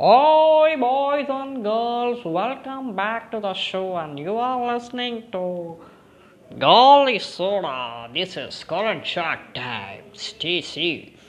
Oi, boys and girls, welcome back to the show, and you are listening to Golly Soda. This is current shark time. Stay safe.